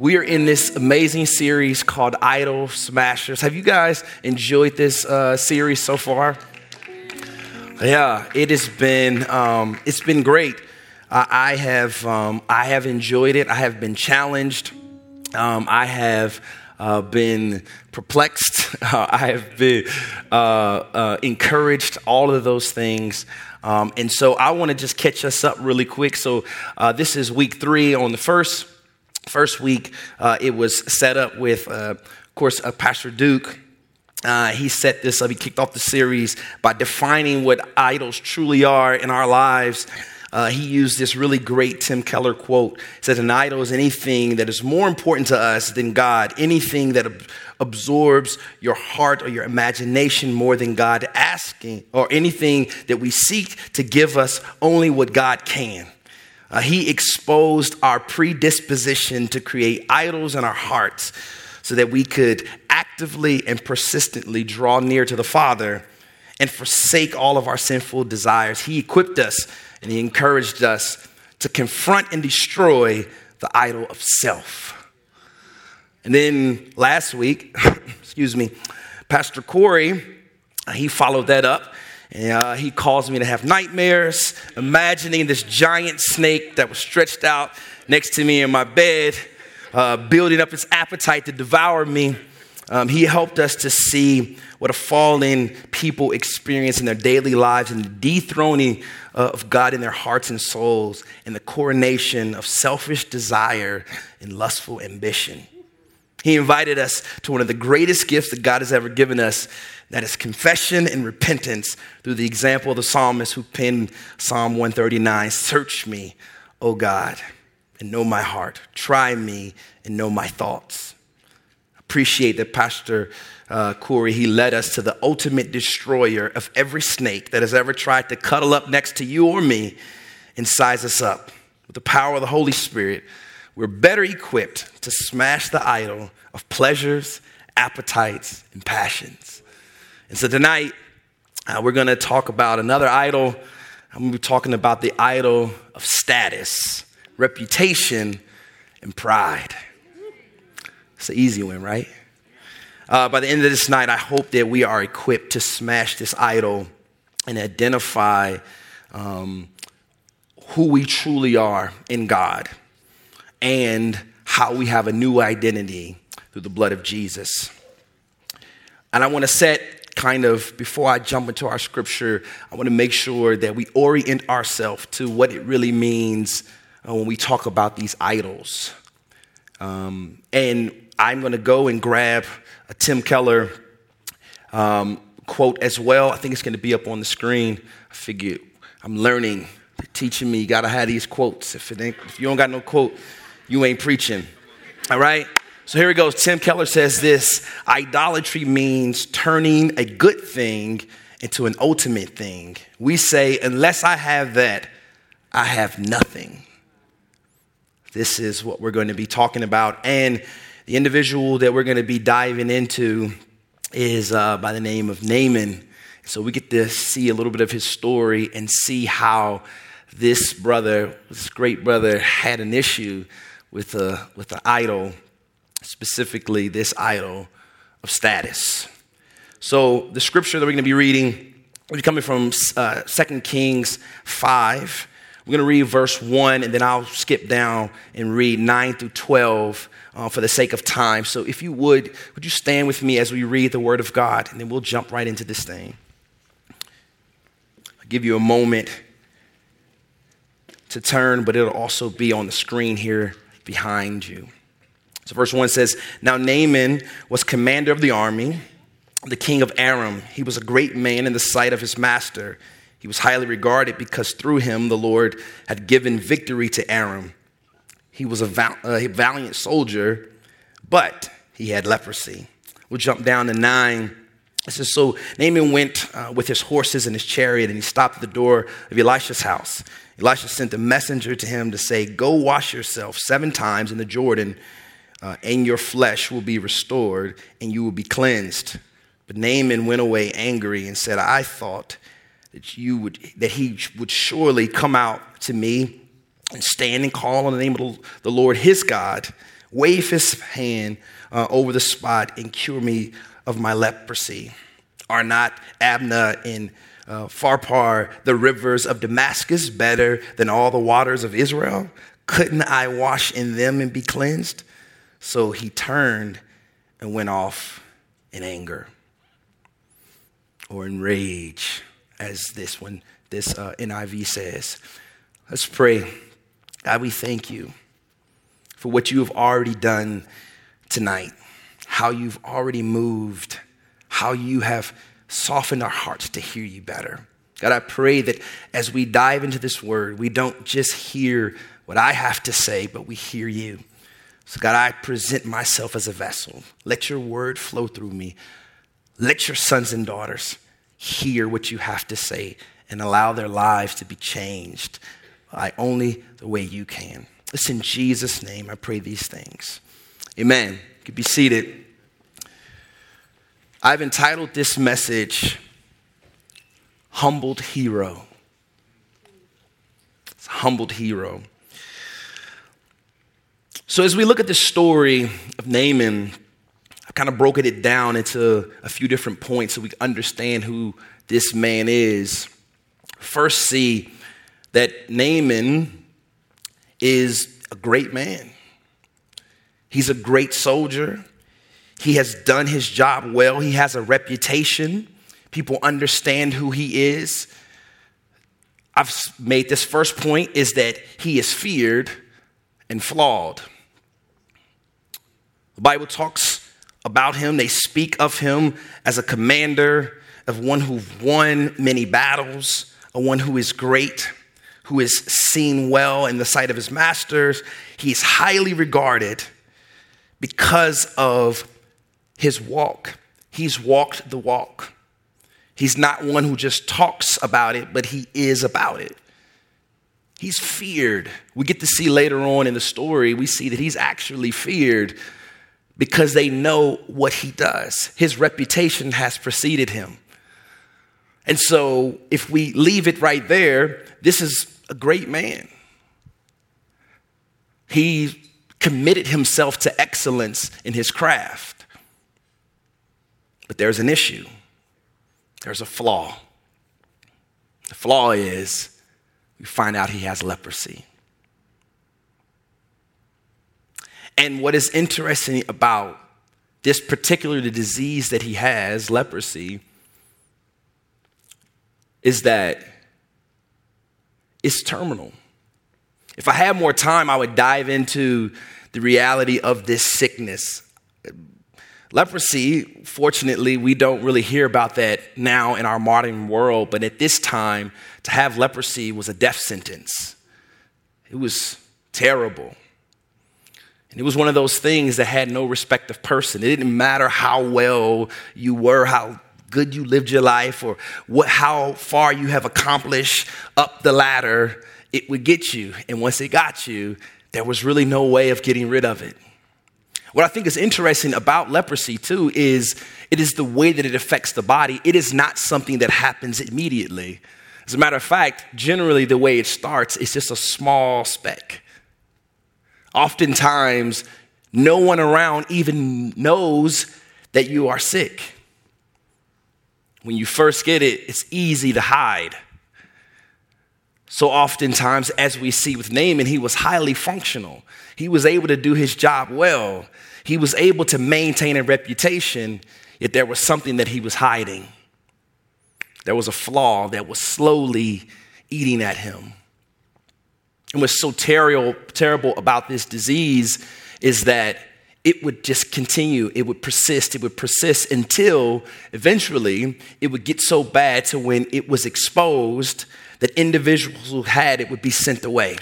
We are in this amazing series called Idol Smashers. Have you guys enjoyed this uh, series so far? Yeah, it has been um, it's been great. Uh, I have um, I have enjoyed it. I have been challenged. Um, I have uh, been perplexed. I have been uh, uh, encouraged. All of those things. Um, and so I want to just catch us up really quick. So uh, this is week three on the first First week, uh, it was set up with, uh, of course, uh, Pastor Duke. Uh, he set this up, he kicked off the series by defining what idols truly are in our lives. Uh, he used this really great Tim Keller quote. He said, An idol is anything that is more important to us than God, anything that ab- absorbs your heart or your imagination more than God asking, or anything that we seek to give us only what God can. Uh, he exposed our predisposition to create idols in our hearts so that we could actively and persistently draw near to the Father and forsake all of our sinful desires. He equipped us and he encouraged us to confront and destroy the idol of self. And then last week, excuse me, Pastor Corey, he followed that up and, uh, he caused me to have nightmares, imagining this giant snake that was stretched out next to me in my bed, uh, building up its appetite to devour me. Um, he helped us to see what a fallen people experience in their daily lives and the dethroning uh, of God in their hearts and souls and the coronation of selfish desire and lustful ambition. He invited us to one of the greatest gifts that God has ever given us that is confession and repentance through the example of the psalmist who penned Psalm 139 Search me, O God, and know my heart. Try me and know my thoughts. Appreciate that Pastor uh, Corey, he led us to the ultimate destroyer of every snake that has ever tried to cuddle up next to you or me and size us up. With the power of the Holy Spirit, we're better equipped to smash the idol of pleasures, appetites, and passions. And so tonight, uh, we're going to talk about another idol. I'm going to be talking about the idol of status, reputation, and pride. It's an easy one, right? Uh, by the end of this night, I hope that we are equipped to smash this idol and identify um, who we truly are in God and how we have a new identity through the blood of Jesus. And I want to set kind of, before I jump into our scripture, I want to make sure that we orient ourselves to what it really means uh, when we talk about these idols. Um, and I'm going to go and grab a Tim Keller um, quote as well. I think it's going to be up on the screen. I figure I'm learning, They're teaching me. You got to have these quotes. If, it ain't, if you don't got no quote, you ain't preaching. All right? So here it goes. Tim Keller says this idolatry means turning a good thing into an ultimate thing. We say, unless I have that, I have nothing. This is what we're going to be talking about. And the individual that we're going to be diving into is uh, by the name of Naaman. So we get to see a little bit of his story and see how this brother, this great brother, had an issue with a with an idol specifically this idol of status. So, the scripture that we're going to be reading will be coming from uh, 2 Kings 5. We're going to read verse 1, and then I'll skip down and read 9 through 12 uh, for the sake of time. So, if you would, would you stand with me as we read the word of God, and then we'll jump right into this thing. I'll give you a moment to turn, but it'll also be on the screen here behind you. So, verse 1 says Now Naaman was commander of the army, the king of Aram. He was a great man in the sight of his master. He was highly regarded because through him the Lord had given victory to Aram. He was a, val- a valiant soldier, but he had leprosy. We'll jump down to 9. It says, So Naaman went uh, with his horses and his chariot, and he stopped at the door of Elisha's house. Elisha sent a messenger to him to say, Go wash yourself seven times in the Jordan uh, and your flesh will be restored, and you will be cleansed. But Naaman went away angry and said, I thought that, you would, that he would surely come out to me and stand and call on the name of the Lord his God. wave his hand uh, over the spot and cure me of my leprosy. Are not Abana and uh, Pharpar, the rivers of Damascus, better than all the waters of Israel? Couldn't I wash in them and be cleansed? So he turned and went off in anger or in rage, as this one, this uh, NIV says. Let's pray. God, we thank you for what you have already done tonight, how you've already moved, how you have softened our hearts to hear you better. God, I pray that as we dive into this word, we don't just hear what I have to say, but we hear you. So, God, I present myself as a vessel. Let your word flow through me. Let your sons and daughters hear what you have to say and allow their lives to be changed by only the way you can. It's in Jesus' name I pray these things. Amen. You can be seated. I've entitled this message Humbled Hero. It's Humbled Hero. So, as we look at the story of Naaman, I've kind of broken it down into a few different points so we understand who this man is. First, see that Naaman is a great man. He's a great soldier. He has done his job well. He has a reputation. People understand who he is. I've made this first point is that he is feared and flawed. The Bible talks about him, they speak of him as a commander, of one who won many battles, a one who is great, who is seen well in the sight of his masters. He's highly regarded because of his walk. He's walked the walk. He's not one who just talks about it, but he is about it. He's feared. We get to see later on in the story, we see that he's actually feared because they know what he does. His reputation has preceded him. And so, if we leave it right there, this is a great man. He committed himself to excellence in his craft. But there's an issue, there's a flaw. The flaw is we find out he has leprosy. And what is interesting about this particular disease that he has, leprosy, is that it's terminal. If I had more time, I would dive into the reality of this sickness. Leprosy, fortunately, we don't really hear about that now in our modern world, but at this time, to have leprosy was a death sentence. It was terrible. And it was one of those things that had no respect of person. It didn't matter how well you were, how good you lived your life, or what, how far you have accomplished up the ladder, it would get you. And once it got you, there was really no way of getting rid of it. What I think is interesting about leprosy, too, is it is the way that it affects the body. It is not something that happens immediately. As a matter of fact, generally the way it starts is just a small speck. Oftentimes, no one around even knows that you are sick. When you first get it, it's easy to hide. So, oftentimes, as we see with Naaman, he was highly functional. He was able to do his job well. He was able to maintain a reputation, yet there was something that he was hiding. There was a flaw that was slowly eating at him. And what's so terrible, terrible about this disease is that it would just continue, it would persist, it would persist until eventually it would get so bad to when it was exposed that individuals who had it would be sent away.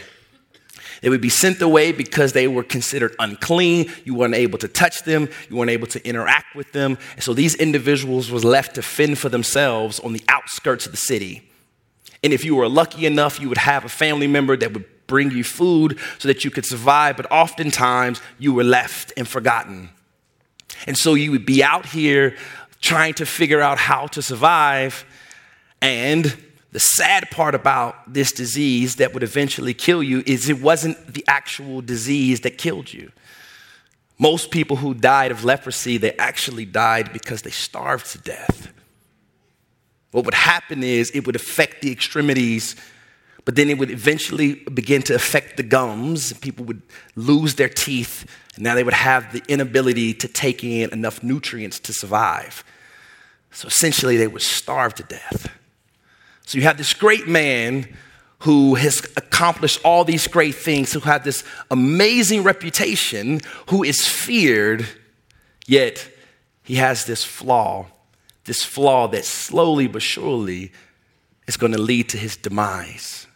They would be sent away because they were considered unclean. You weren't able to touch them. You weren't able to interact with them. And so these individuals was left to fend for themselves on the outskirts of the city. And if you were lucky enough, you would have a family member that would bring you food so that you could survive, but oftentimes you were left and forgotten. And so you would be out here trying to figure out how to survive. And the sad part about this disease that would eventually kill you is it wasn't the actual disease that killed you. Most people who died of leprosy, they actually died because they starved to death. What would happen is it would affect the extremities, but then it would eventually begin to affect the gums. People would lose their teeth, and now they would have the inability to take in enough nutrients to survive. So essentially, they would starve to death. So you have this great man who has accomplished all these great things, who had this amazing reputation, who is feared, yet he has this flaw, this flaw that slowly but surely is going to lead to his demise.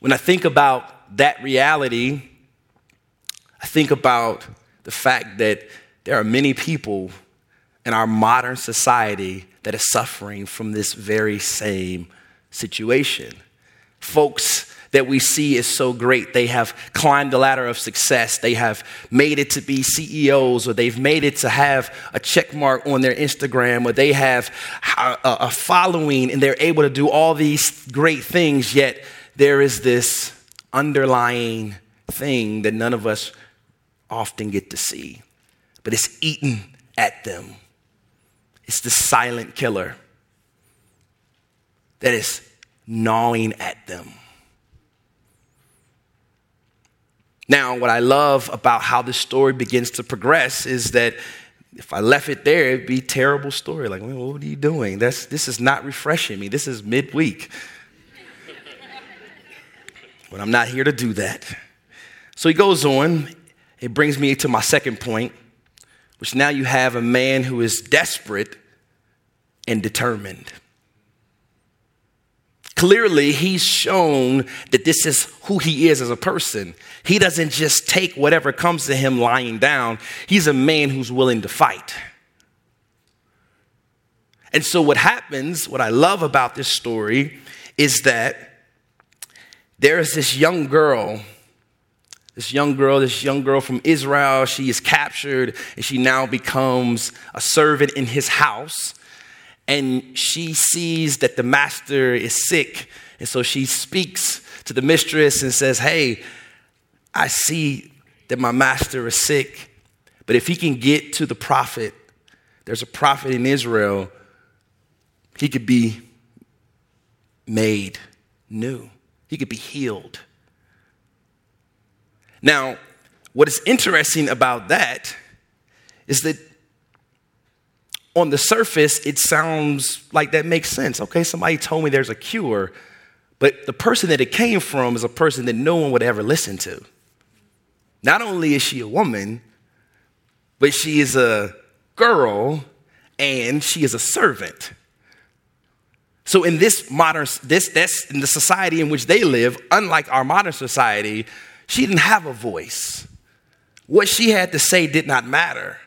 When I think about that reality, I think about the fact that there are many people in our modern society that is suffering from this very same situation. Folks that we see is so great. They have climbed the ladder of success. They have made it to be CEOs, or they've made it to have a check mark on their Instagram, or they have a following and they're able to do all these great things, yet there is this underlying thing that none of us often get to see, but it's eaten at them. It's the silent killer that is gnawing at them. Now, what I love about how this story begins to progress is that if I left it there, it'd be a terrible story. Like, well, what are you doing? That's, this is not refreshing me. This is midweek. But I'm not here to do that. So he goes on. It brings me to my second point which now you have a man who is desperate and determined. Clearly, he's shown that this is who he is as a person. He doesn't just take whatever comes to him lying down, he's a man who's willing to fight. And so, what happens, what I love about this story, is that there is this young girl this young girl, this young girl from Israel, she is captured and she now becomes a servant in his house. And she sees that the master is sick. And so she speaks to the mistress and says, Hey, I see that my master is sick, but if he can get to the prophet, there's a prophet in Israel, he could be made new, he could be healed. Now, what is interesting about that is that on the surface, it sounds like that makes sense. Okay, somebody told me there's a cure, but the person that it came from is a person that no one would ever listen to. Not only is she a woman, but she is a girl and she is a servant. So in this modern this in the society in which they live, unlike our modern society, she didn't have a voice. What she had to say did not matter.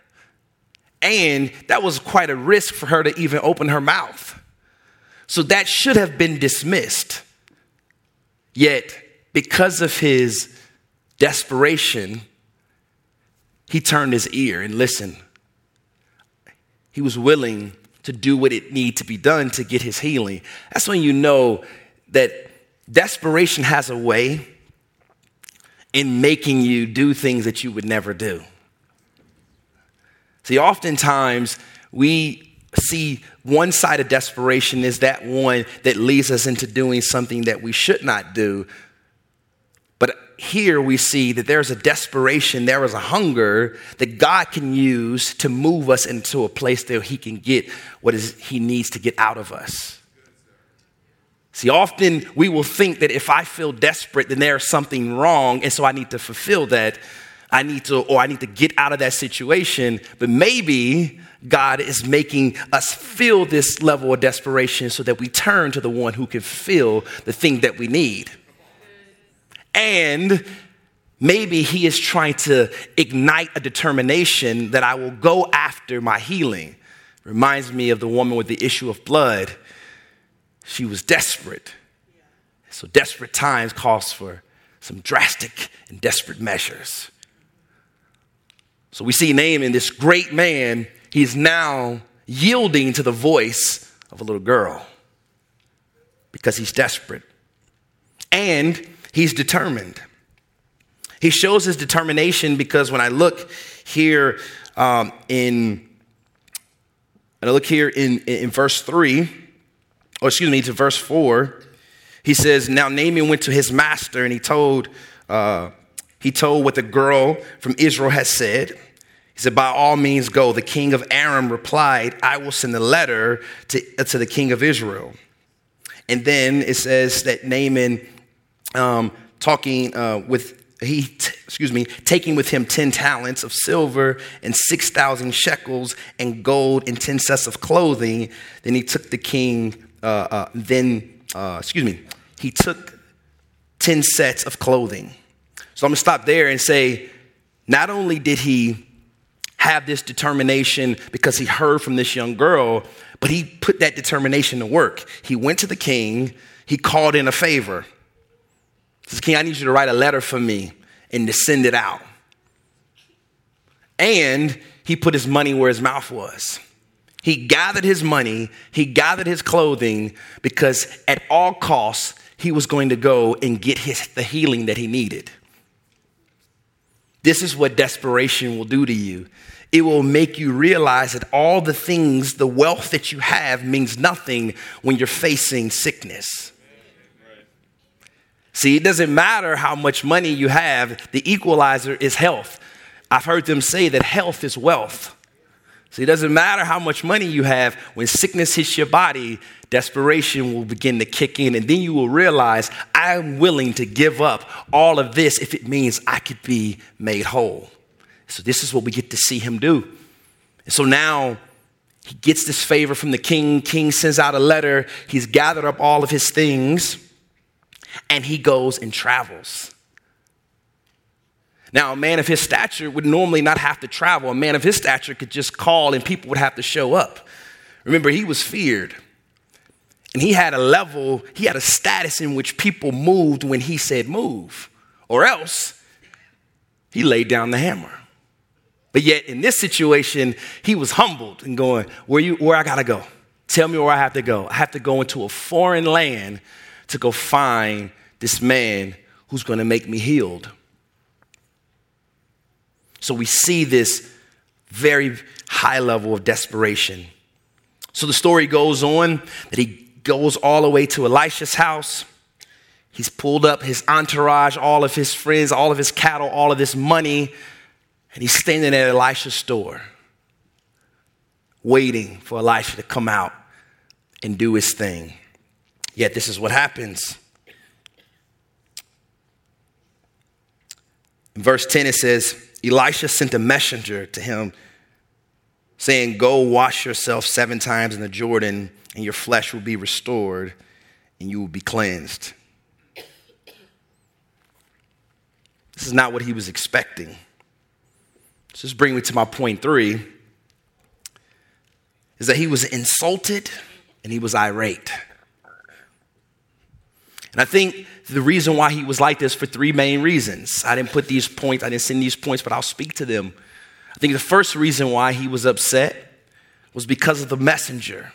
And that was quite a risk for her to even open her mouth. So that should have been dismissed. Yet, because of his desperation, he turned his ear and listened. He was willing to do what it needed to be done to get his healing. That's when you know that desperation has a way in making you do things that you would never do. See, oftentimes we see one side of desperation is that one that leads us into doing something that we should not do. Here we see that there's a desperation, there is a hunger that God can use to move us into a place that He can get what is He needs to get out of us. See, often we will think that if I feel desperate, then there's something wrong, and so I need to fulfill that. I need to, or I need to get out of that situation. But maybe God is making us feel this level of desperation so that we turn to the one who can fill the thing that we need. And maybe He is trying to ignite a determination that I will go after my healing. Reminds me of the woman with the issue of blood she was desperate. So, desperate times calls for some drastic and desperate measures. So, we see Naaman, this great man, he's now yielding to the voice of a little girl because he's desperate and he's determined. He shows his determination because when I look here um, in, and I look here in, in verse 3, or excuse me, to verse 4, he says, Now Naaman went to his master and he told, uh, he told what the girl from Israel had said. He said, By all means go. The king of Aram replied, I will send a letter to, to the king of Israel. And then it says that Naaman, um, talking uh, with he, t- excuse me, taking with him 10 talents of silver and 6,000 shekels and gold and 10 sets of clothing. Then he took the king, uh, uh, then, uh, excuse me, he took 10 sets of clothing. So I'm gonna stop there and say, not only did he have this determination because he heard from this young girl, but he put that determination to work. He went to the king, he called in a favor. Says, King, I need you to write a letter for me and to send it out. And he put his money where his mouth was. He gathered his money, he gathered his clothing because at all costs, he was going to go and get his, the healing that he needed. This is what desperation will do to you. It will make you realize that all the things, the wealth that you have, means nothing when you're facing sickness. See, it doesn't matter how much money you have, the equalizer is health. I've heard them say that health is wealth. See, it doesn't matter how much money you have, when sickness hits your body, desperation will begin to kick in, and then you will realize I'm willing to give up all of this if it means I could be made whole. So, this is what we get to see him do. And so now he gets this favor from the king. King sends out a letter. He's gathered up all of his things and he goes and travels. Now, a man of his stature would normally not have to travel. A man of his stature could just call and people would have to show up. Remember, he was feared. And he had a level, he had a status in which people moved when he said move, or else he laid down the hammer. But yet, in this situation, he was humbled and going, Where, you, where I gotta go? Tell me where I have to go. I have to go into a foreign land to go find this man who's going to make me healed. So we see this very high level of desperation. So the story goes on that he goes all the way to Elisha's house. He's pulled up his entourage, all of his friends, all of his cattle, all of his money, and he's standing at Elisha's door, waiting for Elisha to come out and do his thing. Yet this is what happens. In verse 10, it says, Elisha sent a messenger to him saying, Go wash yourself seven times in the Jordan, and your flesh will be restored, and you will be cleansed. This is not what he was expecting. So this brings me to my point three is that he was insulted and he was irate. And I think the reason why he was like this for three main reasons. I didn't put these points, I didn't send these points, but I'll speak to them. I think the first reason why he was upset was because of the messenger.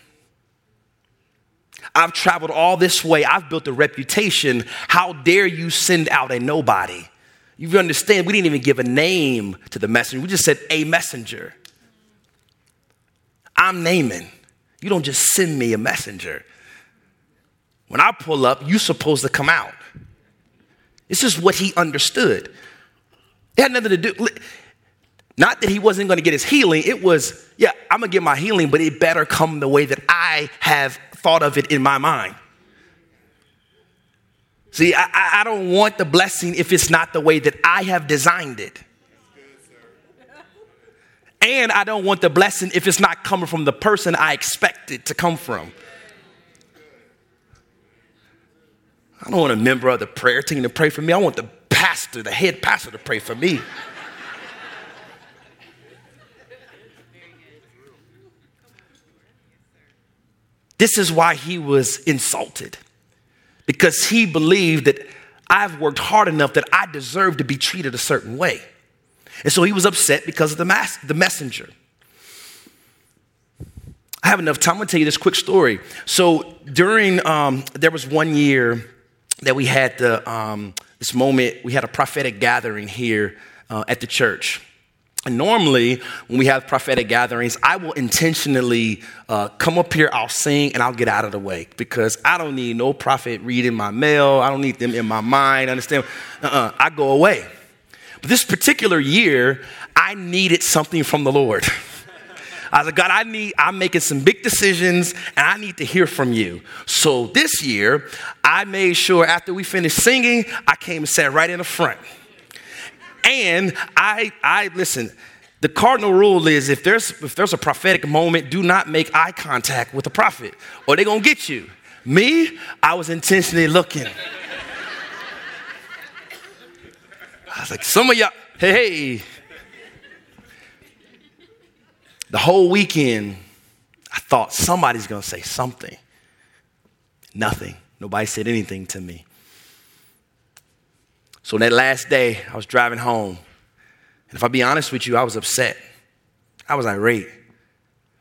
I've traveled all this way, I've built a reputation. How dare you send out a nobody? You understand, we didn't even give a name to the messenger, we just said a messenger. I'm Naaman. You don't just send me a messenger. When I pull up, you're supposed to come out. This is what he understood. It had nothing to do, not that he wasn't going to get his healing. It was, yeah, I'm going to get my healing, but it better come the way that I have thought of it in my mind. See, I, I don't want the blessing if it's not the way that I have designed it. And I don't want the blessing if it's not coming from the person I expect it to come from. I don't want a member of the prayer team to pray for me. I want the pastor, the head pastor, to pray for me. This is why he was insulted because he believed that I've worked hard enough that I deserve to be treated a certain way. And so he was upset because of the, mas- the messenger. I have enough time. I'm to tell you this quick story. So during, um, there was one year that we had the, um, this moment, we had a prophetic gathering here uh, at the church. And normally, when we have prophetic gatherings, I will intentionally uh, come up here, I'll sing, and I'll get out of the way because I don't need no prophet reading my mail. I don't need them in my mind. Understand? Uh-uh, I go away. But this particular year, I needed something from the Lord. I was like, God, I need, I'm making some big decisions and I need to hear from you. So this year, I made sure after we finished singing, I came and sat right in the front. And I, I listen, the cardinal rule is if there's, if there's a prophetic moment, do not make eye contact with the prophet or they're going to get you. Me, I was intentionally looking. I was like, some of y'all, hey, hey. The whole weekend, I thought somebody's going to say something. Nothing. Nobody said anything to me. So that last day, I was driving home. And if I be honest with you, I was upset. I was irate.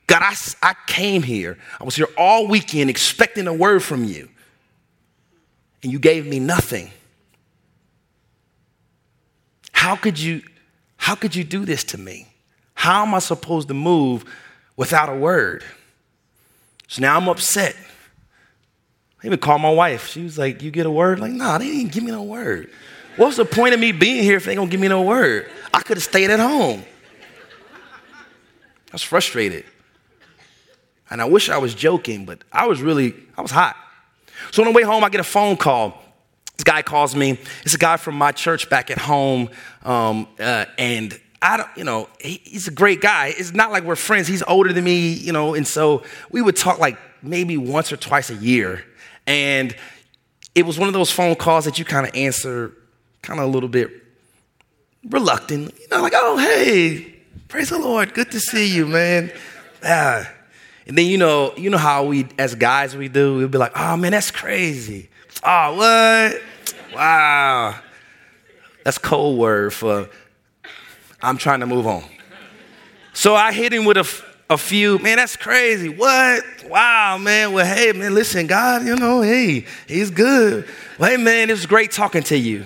God, I, I came here. I was here all weekend expecting a word from you. And you gave me nothing. How could you, how could you do this to me? How am I supposed to move without a word? So now I'm upset. I even called my wife. She was like, You get a word? Like, nah, they didn't give me no word. What's the point of me being here if they don't give me no word? I could have stayed at home. I was frustrated. And I wish I was joking, but I was really, I was hot. So on the way home, I get a phone call. This guy calls me. It's a guy from my church back at home. Um, uh, and I don't, you know, he, he's a great guy. It's not like we're friends. He's older than me, you know, and so we would talk like maybe once or twice a year. And it was one of those phone calls that you kind of answer kind of a little bit reluctant, you know, like, oh, hey, praise the Lord, good to see you, man. Ah. And then, you know, you know how we, as guys, we do, we'll be like, oh, man, that's crazy. Oh, what? Wow. That's code word for I'm trying to move on. So I hit him with a, a few, man, that's crazy. What? Wow, man. Well, hey, man, listen, God, you know, hey, he's good. Well, hey, man, it was great talking to you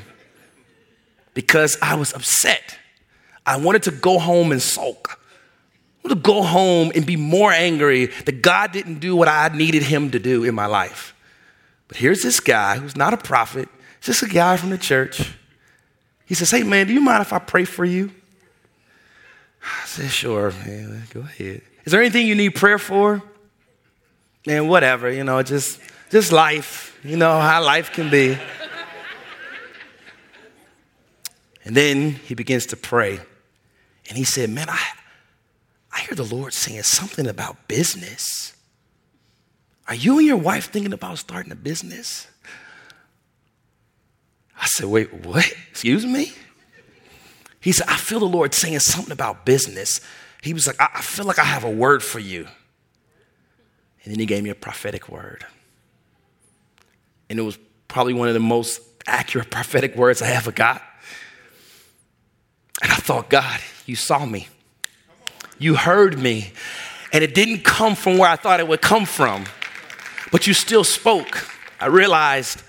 because I was upset. I wanted to go home and sulk. I wanted to go home and be more angry that God didn't do what I needed him to do in my life. But here's this guy who's not a prophet, just a guy from the church. He says, Hey, man, do you mind if I pray for you? I said, Sure, man, go ahead. Is there anything you need prayer for? Man, whatever, you know, just, just life, you know, how life can be. And then he begins to pray. And he said, Man, I, I hear the Lord saying something about business. Are you and your wife thinking about starting a business? I said, Wait, what? Excuse me? He said, I feel the Lord saying something about business. He was like, I, I feel like I have a word for you. And then he gave me a prophetic word. And it was probably one of the most accurate prophetic words I ever got. And I thought, God, you saw me. You heard me. And it didn't come from where I thought it would come from, but you still spoke. I realized,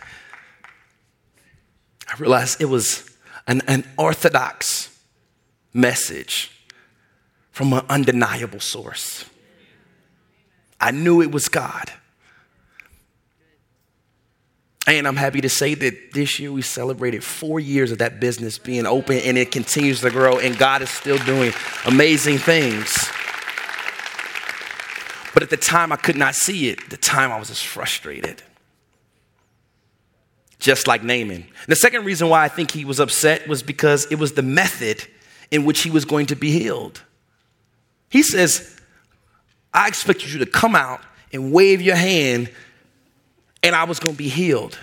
I realized it was an, orthodox message from an undeniable source. I knew it was God. And I'm happy to say that this year we celebrated four years of that business being open and it continues to grow, and God is still doing amazing things. But at the time, I could not see it. At the time, I was just frustrated. Just like Naaman. The second reason why I think he was upset was because it was the method in which he was going to be healed. He says, I expected you to come out and wave your hand and I was going to be healed.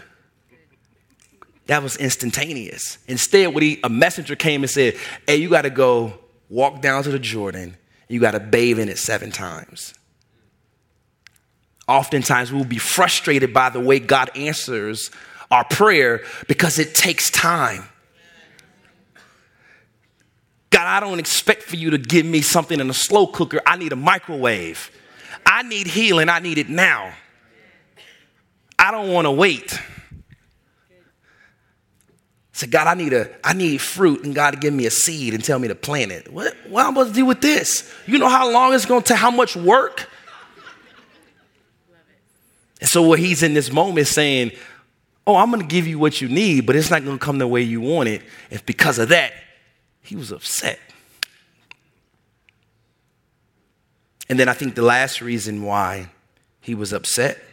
That was instantaneous. Instead, what he, a messenger came and said, Hey, you got to go walk down to the Jordan. You got to bathe in it seven times. Oftentimes, we'll be frustrated by the way God answers our prayer because it takes time. God, I don't expect for you to give me something in a slow cooker. I need a microwave. I need healing. I need it now. I don't want to wait. Say, God, I need a, I need fruit, and God give me a seed and tell me to plant it. What, what am I supposed to do with this? You know how long it's going to take, how much work? And so what he's in this moment saying, oh, I'm going to give you what you need, but it's not going to come the way you want it. And because of that, he was upset. And then I think the last reason why he was upset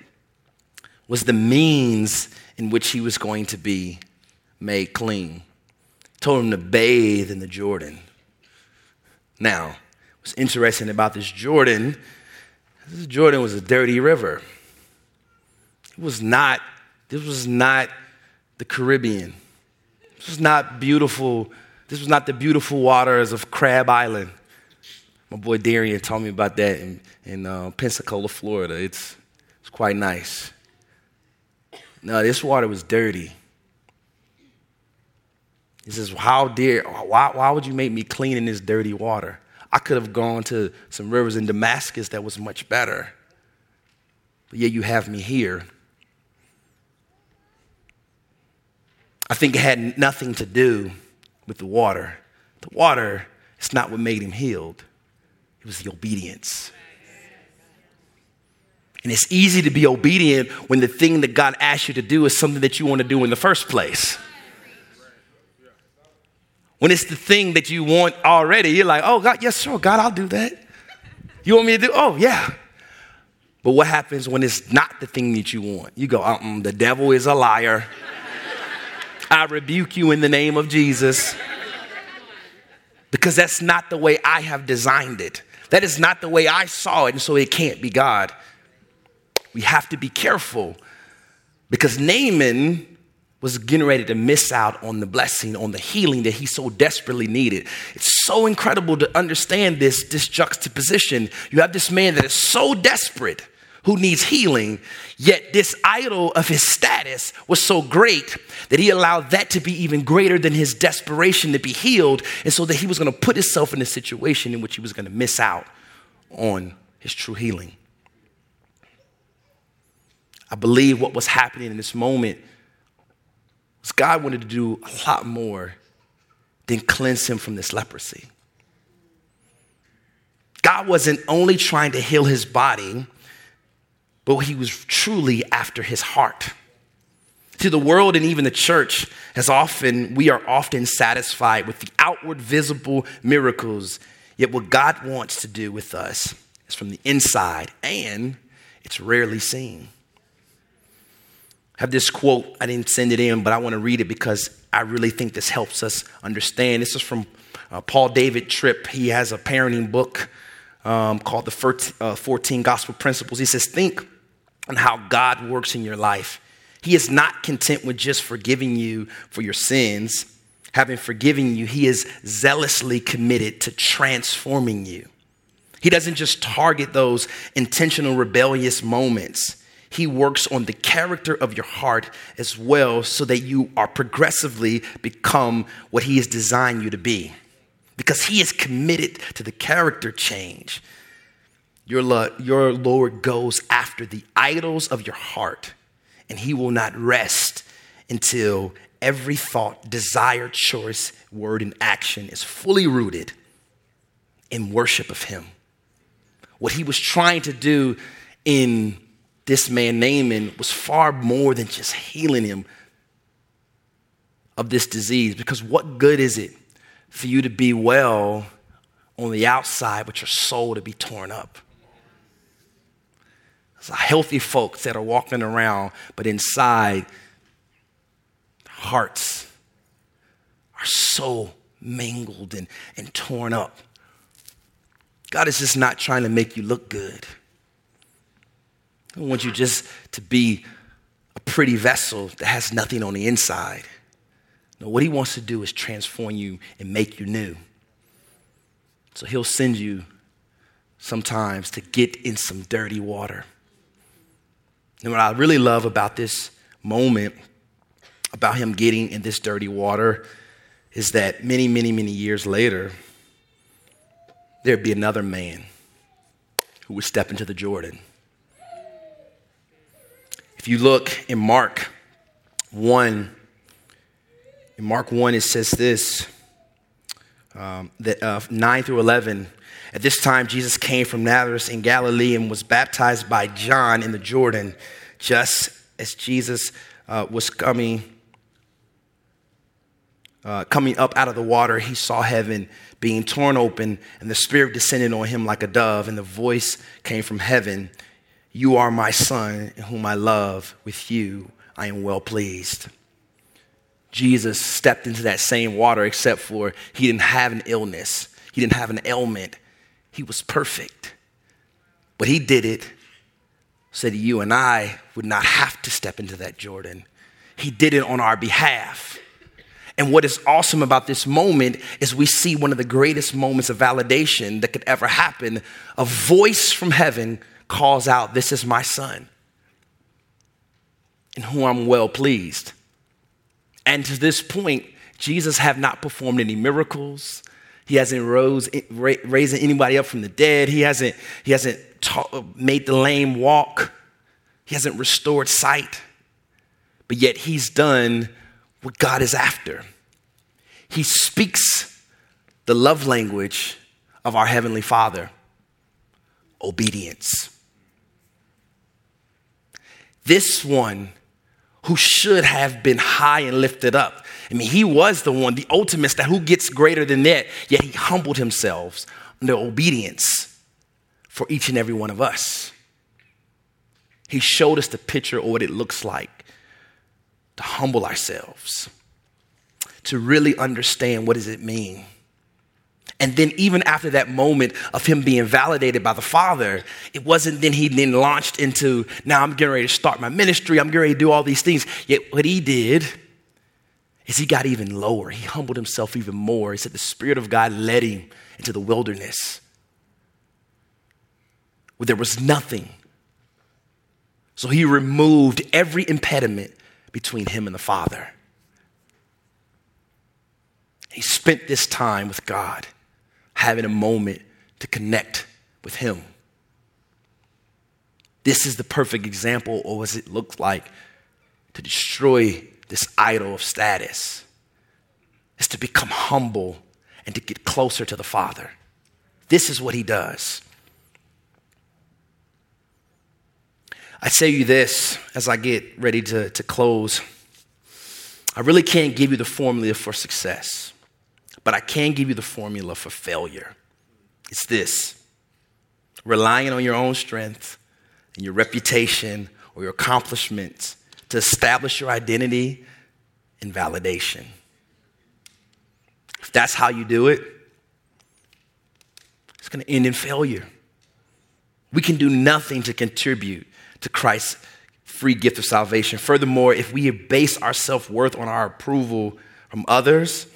was the means in which he was going to be made clean. Told him to bathe in the Jordan. Now, what's interesting about this Jordan, this Jordan was a dirty river. It was not, this was not the Caribbean. This was not beautiful, this was not the beautiful waters of Crab Island. My boy Darian told me about that in, in uh, Pensacola, Florida. It's, it's quite nice. No, this water was dirty. He says, How dare, why, why would you make me clean in this dirty water? I could have gone to some rivers in Damascus that was much better. But yet you have me here. I think it had nothing to do with the water. The water is not what made him healed, it was the obedience. And it's easy to be obedient when the thing that God asks you to do is something that you want to do in the first place. When it's the thing that you want already, you're like, oh, God, yes, sure, God, I'll do that. You want me to do? Oh, yeah. But what happens when it's not the thing that you want? You go, uh the devil is a liar. I rebuke you in the name of Jesus. Because that's not the way I have designed it. That is not the way I saw it, and so it can't be God. We have to be careful because Naaman was getting ready to miss out on the blessing, on the healing that he so desperately needed. It's so incredible to understand this, this juxtaposition. You have this man that is so desperate who needs healing, yet this idol of his status was so great that he allowed that to be even greater than his desperation to be healed, and so that he was going to put himself in a situation in which he was going to miss out on his true healing. I believe what was happening in this moment was God wanted to do a lot more than cleanse him from this leprosy. God wasn't only trying to heal his body, but he was truly after his heart. To the world and even the church, as often, we are often satisfied with the outward visible miracles, yet what God wants to do with us is from the inside, and it's rarely seen have this quote. I didn't send it in, but I want to read it because I really think this helps us understand. This is from uh, Paul David Tripp. He has a parenting book um, called The uh, 14 Gospel Principles. He says, Think on how God works in your life. He is not content with just forgiving you for your sins. Having forgiven you, He is zealously committed to transforming you. He doesn't just target those intentional rebellious moments. He works on the character of your heart as well so that you are progressively become what He has designed you to be. Because He is committed to the character change. Your, your Lord goes after the idols of your heart, and He will not rest until every thought, desire, choice, word, and action is fully rooted in worship of Him. What He was trying to do in this man Naaman was far more than just healing him of this disease. Because what good is it for you to be well on the outside, but your soul to be torn up? Healthy folks that are walking around, but inside, hearts are so mangled and, and torn up. God is just not trying to make you look good. I want you just to be a pretty vessel that has nothing on the inside. No, what he wants to do is transform you and make you new. So he'll send you sometimes to get in some dirty water. And what I really love about this moment, about him getting in this dirty water, is that many, many, many years later, there'd be another man who would step into the Jordan if you look in Mark 1, In Mark 1, it says this um, that, uh, 9 through 11. At this time, Jesus came from Nazareth in Galilee and was baptized by John in the Jordan, just as Jesus uh, was coming. Uh, coming up out of the water, he saw heaven being torn open, and the Spirit descended on him like a dove, and the voice came from heaven You are my Son, whom I love. With you I am well pleased. Jesus stepped into that same water, except for he didn't have an illness, he didn't have an ailment. He was perfect. But he did it so that you and I would not have to step into that Jordan. He did it on our behalf. And what is awesome about this moment is we see one of the greatest moments of validation that could ever happen. A voice from heaven calls out, This is my son, in whom I'm well pleased. And to this point, Jesus have not performed any miracles. He hasn't rose, raising anybody up from the dead. He hasn't, he hasn't made the lame walk. He hasn't restored sight. But yet he's done what God is after. He speaks the love language of our Heavenly Father obedience. This one who should have been high and lifted up. I mean, he was the one, the ultimate, that who gets greater than that, yet he humbled himself under obedience for each and every one of us. He showed us the picture of what it looks like to humble ourselves, to really understand what does it mean and then, even after that moment of him being validated by the Father, it wasn't then he then launched into, now I'm getting ready to start my ministry, I'm getting ready to do all these things. Yet, what he did is he got even lower. He humbled himself even more. He said, The Spirit of God led him into the wilderness where there was nothing. So he removed every impediment between him and the Father. He spent this time with God having a moment to connect with Him. This is the perfect example of what it looks like to destroy this idol of status. Is to become humble and to get closer to the Father. This is what He does. I say you this as I get ready to, to close. I really can't give you the formula for success. But I can give you the formula for failure. It's this relying on your own strength and your reputation or your accomplishments to establish your identity and validation. If that's how you do it, it's going to end in failure. We can do nothing to contribute to Christ's free gift of salvation. Furthermore, if we base our self worth on our approval from others,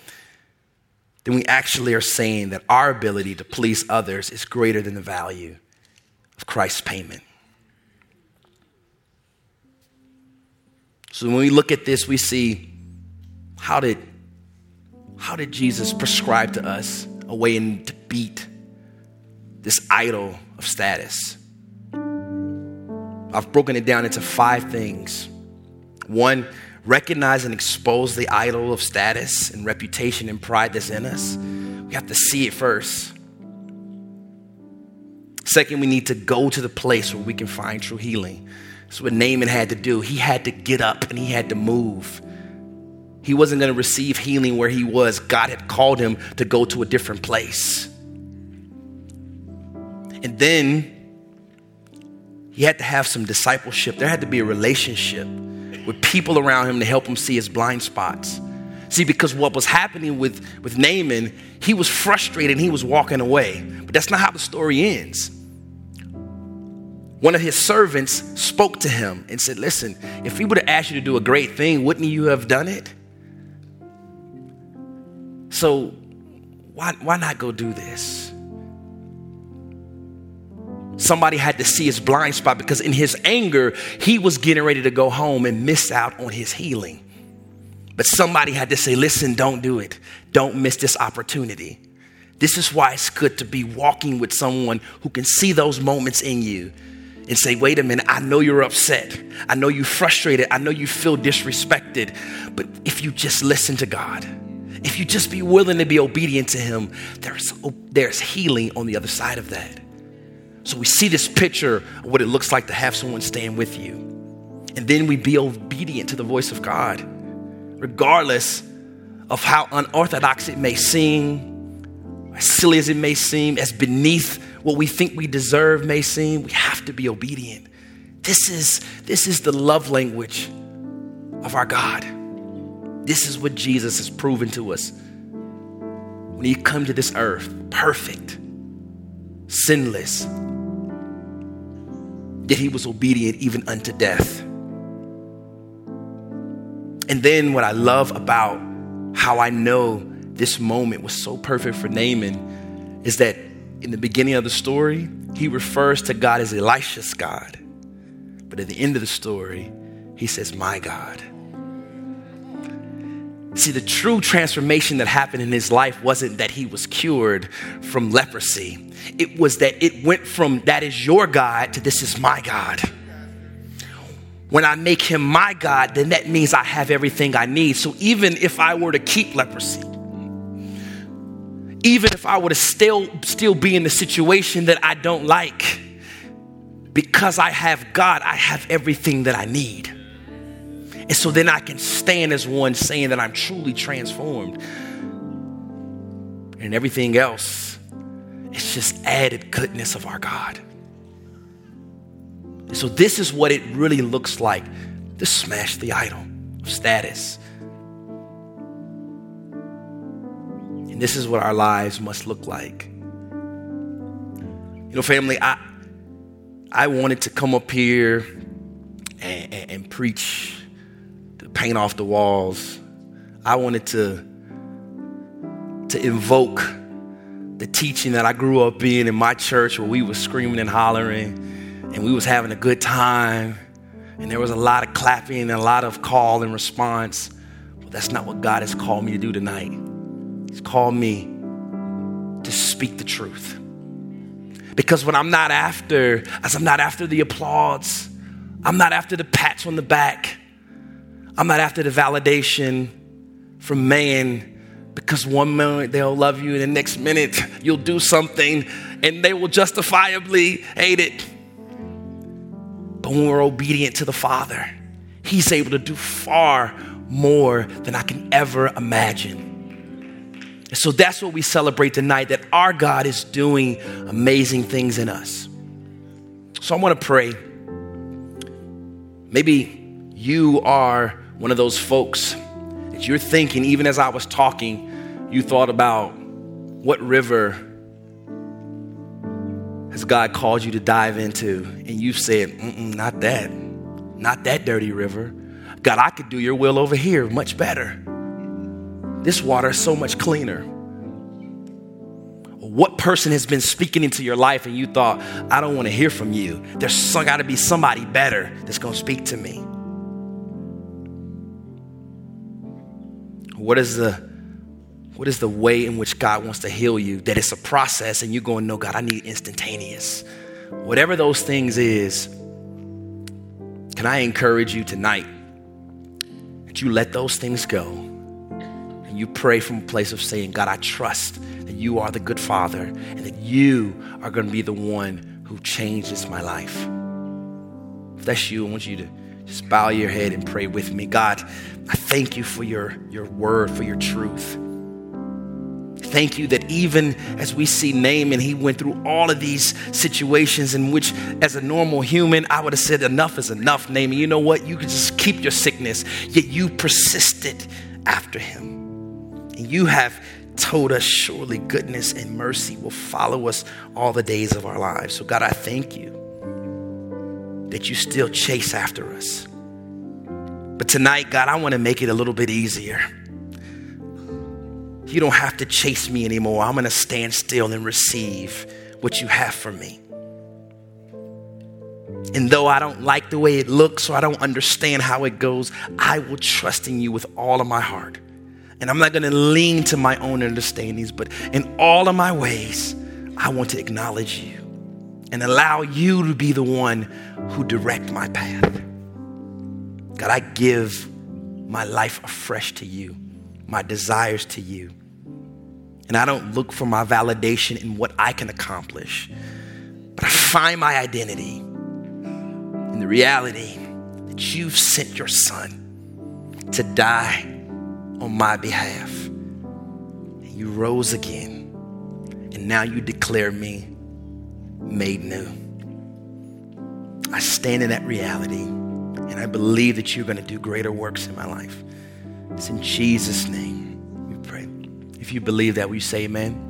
then we actually are saying that our ability to please others is greater than the value of Christ's payment. So when we look at this, we see how did, how did Jesus prescribe to us a way in, to beat this idol of status? I've broken it down into five things. One, recognize and expose the idol of status and reputation and pride that's in us, we have to see it first. Second, we need to go to the place where we can find true healing. That's what Naaman had to do. He had to get up and he had to move. He wasn't going to receive healing where he was. God had called him to go to a different place. And then he had to have some discipleship. There had to be a relationship with people around him to help him see his blind spots. See, because what was happening with, with Naaman, he was frustrated and he was walking away. But that's not how the story ends. One of his servants spoke to him and said, Listen, if he would have asked you to do a great thing, wouldn't you have done it? So, why, why not go do this? Somebody had to see his blind spot because in his anger, he was getting ready to go home and miss out on his healing. But somebody had to say, listen, don't do it. Don't miss this opportunity. This is why it's good to be walking with someone who can see those moments in you and say, wait a minute, I know you're upset. I know you're frustrated. I know you feel disrespected. But if you just listen to God, if you just be willing to be obedient to Him, there's, there's healing on the other side of that. So we see this picture of what it looks like to have someone stand with you. And then we be obedient to the voice of God, regardless of how unorthodox it may seem, as silly as it may seem, as beneath what we think we deserve may seem, we have to be obedient. This is, this is the love language of our God. This is what Jesus has proven to us. When he come to this earth, perfect, sinless, yet he was obedient even unto death. And then what I love about how I know this moment was so perfect for Naaman is that in the beginning of the story, he refers to God as Elisha's God. But at the end of the story, he says, My God. See, the true transformation that happened in his life wasn't that he was cured from leprosy. It was that it went from that is your God to this is my God. When I make him my God, then that means I have everything I need. So even if I were to keep leprosy, even if I were to still, still be in the situation that I don't like, because I have God, I have everything that I need. And so then I can stand as one saying that I'm truly transformed. And everything else it's just added goodness of our God. So this is what it really looks like to smash the idol of status. And this is what our lives must look like. You know, family, I I wanted to come up here and, and, and preach to paint off the walls. I wanted to, to invoke the teaching that I grew up in in my church where we was screaming and hollering and we was having a good time and there was a lot of clapping and a lot of call and response. Well, that's not what God has called me to do tonight. He's called me to speak the truth. Because when I'm not after, as I'm not after the applause, I'm not after the pats on the back, I'm not after the validation from man because one minute they'll love you and the next minute you'll do something and they will justifiably hate it. But when we're obedient to the Father, He's able to do far more than I can ever imagine. So that's what we celebrate tonight that our God is doing amazing things in us. So I want to pray. Maybe you are one of those folks that you're thinking, even as I was talking, you thought about what river has God called you to dive into? And you said, not that, not that dirty river. God, I could do your will over here much better. This water is so much cleaner. What person has been speaking into your life and you thought, I don't want to hear from you? There's got to be somebody better that's going to speak to me. What is the what is the way in which God wants to heal you? That it's a process and you're going, no, God, I need instantaneous. Whatever those things is, can I encourage you tonight that you let those things go you pray from a place of saying, God, I trust that you are the good father and that you are going to be the one who changes my life. If that's you, I want you to just bow your head and pray with me. God, I thank you for your, your word, for your truth. Thank you that even as we see Naaman, he went through all of these situations in which, as a normal human, I would have said, Enough is enough, Naaman. You know what? You could just keep your sickness, yet you persisted after him. And you have told us, Surely goodness and mercy will follow us all the days of our lives. So, God, I thank you that you still chase after us. But tonight, God, I want to make it a little bit easier. You don't have to chase me anymore. I'm going to stand still and receive what you have for me. And though I don't like the way it looks or I don't understand how it goes, I will trust in you with all of my heart. And I'm not going to lean to my own understandings, but in all of my ways, I want to acknowledge you and allow you to be the one who direct my path. God, I give my life afresh to you, my desires to you. And I don't look for my validation in what I can accomplish, but I find my identity in the reality that you've sent your son to die on my behalf. And you rose again, and now you declare me made new. I stand in that reality, and I believe that you're going to do greater works in my life. It's in Jesus' name we pray. If you believe that, will you say amen?